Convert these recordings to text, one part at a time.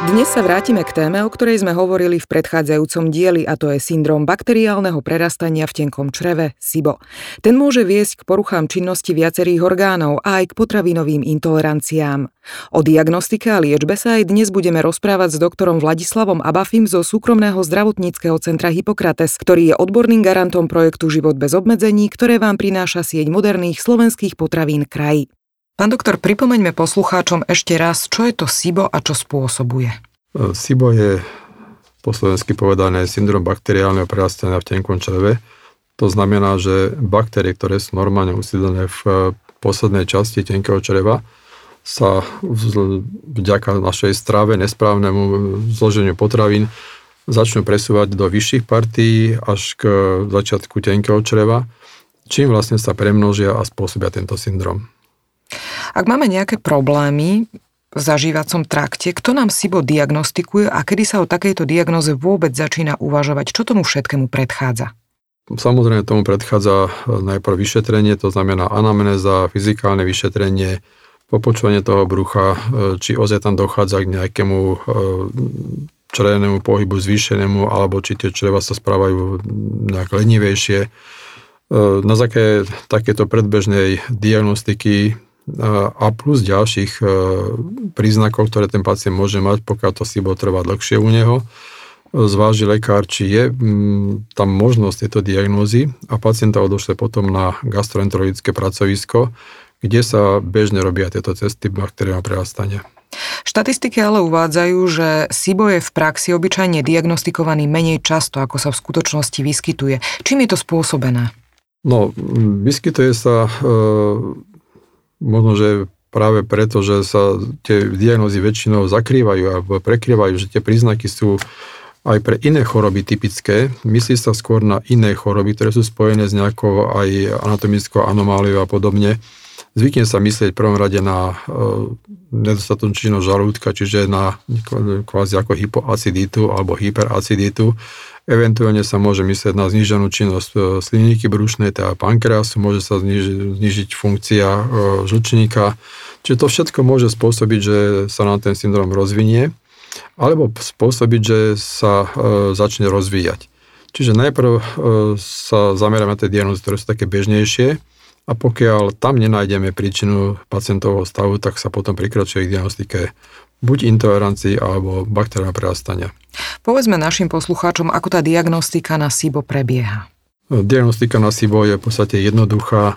Dnes sa vrátime k téme, o ktorej sme hovorili v predchádzajúcom dieli, a to je syndrom bakteriálneho prerastania v tenkom čreve SIBO. Ten môže viesť k poruchám činnosti viacerých orgánov a aj k potravinovým intoleranciám. O diagnostike a liečbe sa aj dnes budeme rozprávať s doktorom Vladislavom Abafim zo súkromného zdravotníckého centra Hippokrates, ktorý je odborným garantom projektu Život bez obmedzení, ktoré vám prináša sieť moderných slovenských potravín kraj. Pán doktor, pripomeňme poslucháčom ešte raz, čo je to SIBO a čo spôsobuje. E, SIBO je po slovensky povedané syndrom bakteriálneho prerastania v tenkom čreve. To znamená, že baktérie, ktoré sú normálne usídlené v e, poslednej časti tenkého čreva, sa vďaka našej strave, nesprávnemu zloženiu potravín začnú presúvať do vyšších partí až k začiatku tenkého čreva, čím vlastne sa premnožia a spôsobia tento syndrom. Ak máme nejaké problémy v zažívacom trakte, kto nám SIBO diagnostikuje a kedy sa o takejto diagnoze vôbec začína uvažovať? Čo tomu všetkému predchádza? Samozrejme tomu predchádza e, najprv vyšetrenie, to znamená anamnéza, fyzikálne vyšetrenie, popočúvanie toho brucha, e, či ozaj tam dochádza k nejakému e, črevnému pohybu zvýšenému, alebo či tie čreva sa správajú nejak lenivejšie. Na základe takéto predbežnej diagnostiky a plus ďalších e, príznakov, ktoré ten pacient môže mať, pokiaľ to si bude trvať dlhšie u neho. Zváži lekár, či je tam možnosť tejto diagnózy a pacienta odošle potom na gastroenterologické pracovisko, kde sa bežne robia tieto cesty bakteriálneho prerastania. Štatistiky ale uvádzajú, že SIBO je v praxi obyčajne diagnostikovaný menej často, ako sa v skutočnosti vyskytuje. Čím je to spôsobené? No, vyskytuje sa e, možno, že práve preto, že sa tie diagnózy väčšinou zakrývajú alebo prekrývajú, že tie príznaky sú aj pre iné choroby typické. Myslí sa skôr na iné choroby, ktoré sú spojené s nejakou aj anatomickou anomáliou a podobne. Zvykne sa myslieť v prvom rade na e, nedostatočnú činnosť žalúdka, čiže na kvázi ako hypoaciditu alebo hyperaciditu Eventuálne sa môže myslieť na zníženú činnosť e, slinivky brušnej, teda pankreasu, môže sa znižiť, znižiť funkcia e, žlčníka. Čiže to všetko môže spôsobiť, že sa nám ten syndrom rozvinie, alebo spôsobiť, že sa e, začne rozvíjať. Čiže najprv sa zameriame na tie diagnózy, ktoré sú také bežnejšie a pokiaľ tam nenájdeme príčinu pacientovho stavu, tak sa potom prikračuje k diagnostike buď intolerancii alebo bakteriálneho prerastania. Povedzme našim poslucháčom, ako tá diagnostika na SIBO prebieha. Diagnostika na SIBO je v podstate jednoduchá.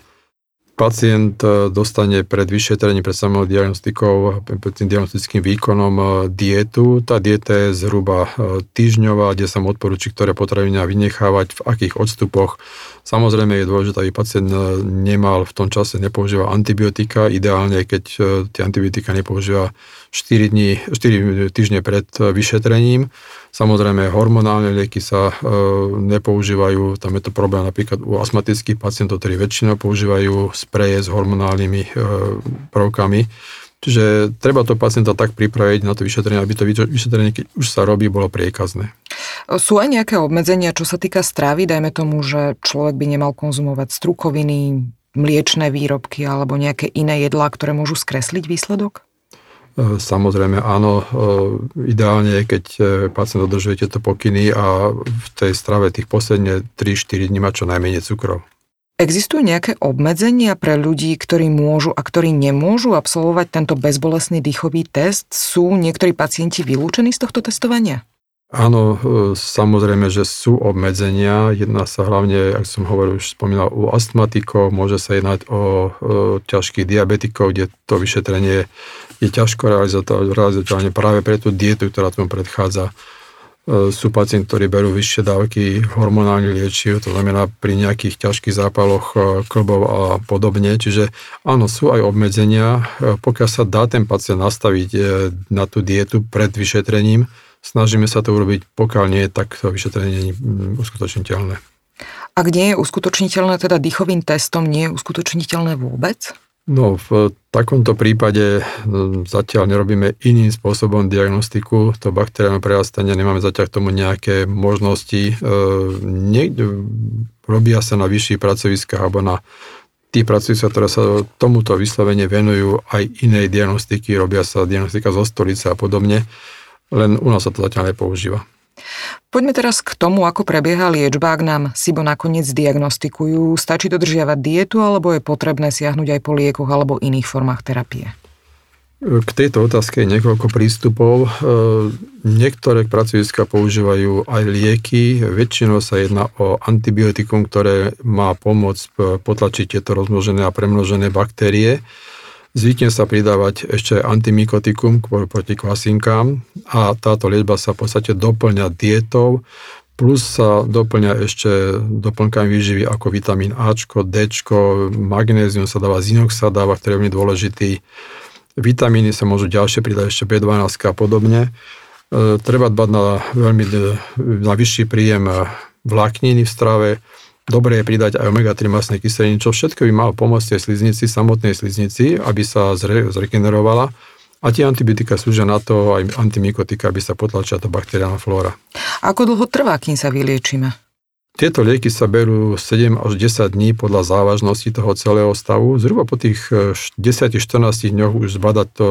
Pacient e, dostane pred vyšetrením, pred samou diagnostikou, pred tým diagnostickým výkonom e, dietu. Tá dieta je zhruba e, týždňová, kde sa mu odporúči, ktoré potraviny vynechávať, v akých odstupoch. Samozrejme je dôležité, aby pacient nemal v tom čase, nepoužíva antibiotika. Ideálne, keď tie antibiotika nepoužíva 4, dní, 4 týždne pred vyšetrením Samozrejme, hormonálne lieky sa e, nepoužívajú, tam je to problém napríklad u astmatických pacientov, ktorí väčšinou používajú spreje s hormonálnymi e, prvkami. Čiže treba to pacienta tak pripraviť na to vyšetrenie, aby to vyšetrenie, keď už sa robí, bolo priekazné. Sú aj nejaké obmedzenia, čo sa týka stravy? Dajme tomu, že človek by nemal konzumovať strukoviny, mliečné výrobky alebo nejaké iné jedlá, ktoré môžu skresliť výsledok? Samozrejme áno, e, ideálne je, keď e, pacient dodržuje tieto pokyny a v tej strave tých posledne 3-4 dní má čo najmenej cukrov. Existujú nejaké obmedzenia pre ľudí, ktorí môžu a ktorí nemôžu absolvovať tento bezbolesný dýchový test? Sú niektorí pacienti vylúčení z tohto testovania? Áno, samozrejme, že sú obmedzenia. Jedná sa hlavne, ako som hovoril, už spomínal, u astmatikov, môže sa jednať o, o ťažkých diabetikov, kde to vyšetrenie je ťažko realizovateľné práve pre tú dietu, ktorá tomu predchádza. E, sú pacienti, ktorí berú vyššie dávky hormonálnych liečiv, to znamená pri nejakých ťažkých zápaloch e, klbov a podobne. Čiže áno, sú aj obmedzenia. E, pokiaľ sa dá ten pacient nastaviť na tú dietu pred vyšetrením, snažíme sa to urobiť, pokiaľ nie, tak to vyšetrenie nie je uskutočniteľné. Ak nie je uskutočniteľné, teda dýchovým testom nie je uskutočniteľné vôbec? No, v takomto prípade no, zatiaľ nerobíme iným spôsobom diagnostiku to bakteriálne prerastanie, nemáme zatiaľ k tomu nejaké možnosti. E, niekde robia sa na vyšších pracoviskách alebo na tí pracujúci, ktoré sa tomuto vyslovene venujú, aj inej diagnostiky, robia sa diagnostika zo stolice a podobne, len u nás sa to zatiaľ nepoužíva. Poďme teraz k tomu, ako prebieha liečba, ak nám SIBO nakoniec diagnostikujú. Stačí dodržiavať dietu, alebo je potrebné siahnuť aj po liekoch alebo iných formách terapie? K tejto otázke je niekoľko prístupov. E, niektoré pracoviska používajú aj lieky. Väčšinou sa jedná o antibiotikum, ktoré má pomôcť potlačiť tieto rozmnožené a premnožené baktérie. Zvykne sa pridávať ešte antimikotikum proti kvasinkám a táto liečba sa v podstate doplňa dietou, plus sa doplňa ešte doplnkami výživy ako vitamín A, D, magnézium sa dáva, zinok sa dáva, ktorý je veľmi dôležitý. Vitamíny sa môžu ďalšie pridať ešte B12 a podobne. E, treba dbať na veľmi na vyšší príjem vlákniny v strave, Dobre je pridať aj omega-3 masné kyseliny, čo všetko by malo pomôcť tej sliznici, samotnej sliznici, aby sa zre, zregenerovala. A tie antibiotika slúžia na to, aj antimikotika, aby sa potlačila tá bakteriálna flóra. Ako dlho trvá, kým sa vyliečíme? Tieto lieky sa berú 7 až 10 dní podľa závažnosti toho celého stavu. Zhruba po tých 10-14 eh, dňoch už zbadať to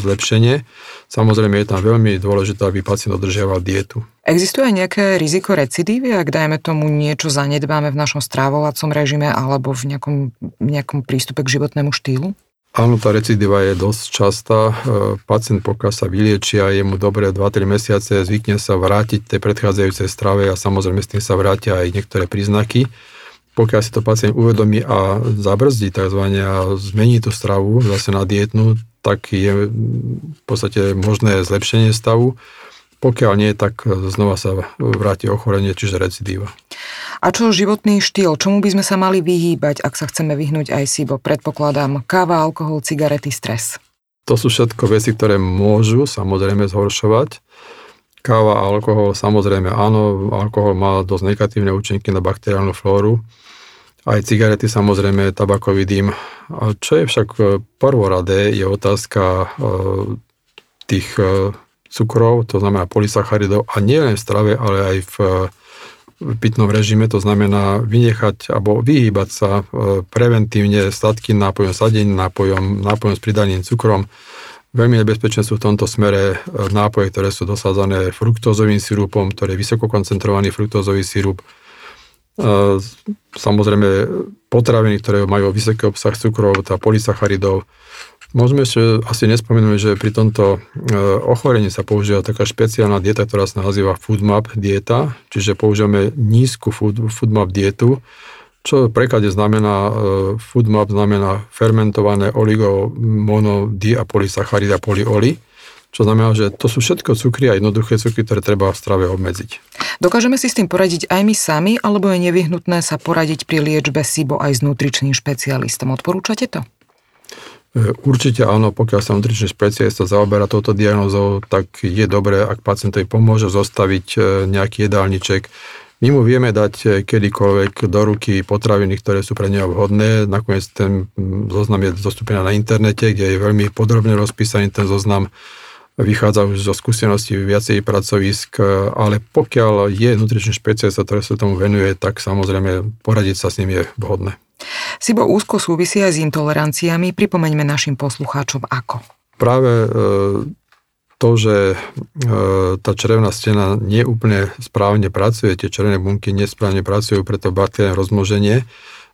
zlepšenie. Samozrejme je tam veľmi dôležité, aby pacient dodržiaval dietu. Existuje aj nejaké riziko recidívy, ak dajme tomu niečo zanedbáme v našom strávovacom režime alebo v nejakom, nejakom prístupe k životnému štýlu? Áno, tá recidiva je dosť častá. E, pacient, pokiaľ sa vyliečia, je mu dobre 2-3 mesiace, zvykne sa vrátiť tej predchádzajúcej strave a samozrejme s tým sa vrátia aj niektoré príznaky. Pokiaľ si to pacient uvedomí a zabrzdí tzv. a zmení tú stravu zase na dietnú, tak je v podstate možné zlepšenie stavu. Pokiaľ nie, tak znova sa vráti ochorenie, čiže recidíva. A čo životný štýl? Čomu by sme sa mali vyhýbať, ak sa chceme vyhnúť aj SIBO? Predpokladám káva, alkohol, cigarety, stres. To sú všetko veci, ktoré môžu samozrejme zhoršovať. Káva a alkohol, samozrejme áno, alkohol má dosť negatívne účinky na bakteriálnu flóru. Aj cigarety, samozrejme, tabakový dým. Čo je však prvoradé, je otázka e, tých e, cukrov, to znamená polysacharidov, a nie len v strave, ale aj v pitnom režime, to znamená vynechať alebo vyhýbať sa e, preventívne sladkým nápojom, sadeným nápojom, nápojom s pridaným cukrom. Veľmi nebezpečné sú v tomto smere e, nápoje, ktoré sú dosázané fruktózovým sirupom, ktorý je vysoko koncentrovaný fruktózový sirup. E, samozrejme potraviny, ktoré majú vysoký obsah cukrov, tá polysacharidov, Môžeme ešte asi nespomenúť, že pri tomto e, ochorení sa používa taká špeciálna dieta, ktorá sa nazýva FoodMap dieta, čiže používame nízku food, FoodMap dietu, čo v preklade znamená, e, FoodMap znamená fermentované oligo, mono, di a polysacharida, polyoli, čo znamená, že to sú všetko cukry a jednoduché cukry, ktoré treba v strave obmedziť. Dokážeme si s tým poradiť aj my sami, alebo je nevyhnutné sa poradiť pri liečbe SIBO aj s nutričným špecialistom? Odporúčate to? E, určite áno, pokiaľ sa nutričný špecialista zaoberá touto diagnózou, tak je dobré, ak pacientovi pomôže zostaviť e, nejaký jedálniček. My mu vieme dať e, kedykoľvek do ruky potraviny, ktoré sú pre neho vhodné. Nakoniec ten zoznam je dostupný na internete, kde je veľmi podrobne rozpísaný ten zoznam. Vychádza už zo skúseností viacej pracovisk, ale pokiaľ je nutričný špecialista, ktorý sa tomu venuje, tak samozrejme poradiť sa s ním je vhodné. Sibo úzko súvisí aj s intoleranciami. Pripomeňme našim poslucháčom ako. Práve e, to, že e, tá črevná stena neúplne správne pracuje, tie červené bunky nesprávne pracujú pre to bakteriálne rozmnoženie,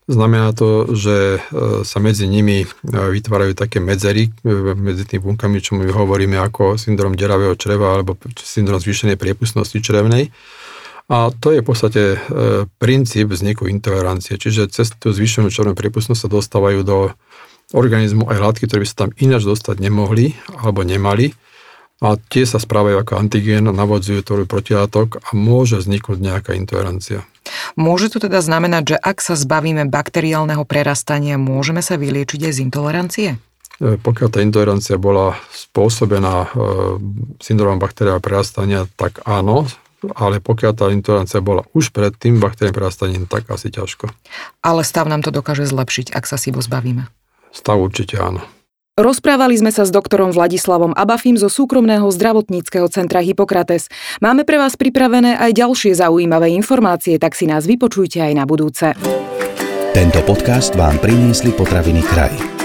Znamená to, že e, sa medzi nimi vytvárajú také medzery medzi tými bunkami, čo my hovoríme ako syndrom deravého čreva alebo syndrom zvýšenej priepustnosti črevnej. A to je v podstate e, princíp vzniku intolerancie, čiže cez tú zvýšenú červenú prípustnosť sa dostávajú do organizmu aj látky, ktoré by sa tam ináč dostať nemohli alebo nemali a tie sa správajú ako antigén, navodzujú tvorbu protilátok a môže vzniknúť nejaká intolerancia. Môže to teda znamenať, že ak sa zbavíme bakteriálneho prerastania, môžeme sa vyliečiť aj z intolerancie? E, pokiaľ tá intolerancia bola spôsobená e, syndromom bakteriálneho prerastania, tak áno, ale pokiaľ tá intolerancia bola už pred tým bakteriálnym prerastaním, tak asi ťažko. Ale stav nám to dokáže zlepšiť, ak sa SIBO zbavíme. Stav určite áno. Rozprávali sme sa s doktorom Vladislavom Abafim zo súkromného zdravotníckého centra Hippokrates. Máme pre vás pripravené aj ďalšie zaujímavé informácie, tak si nás vypočujte aj na budúce. Tento podcast vám priniesli potraviny kraj.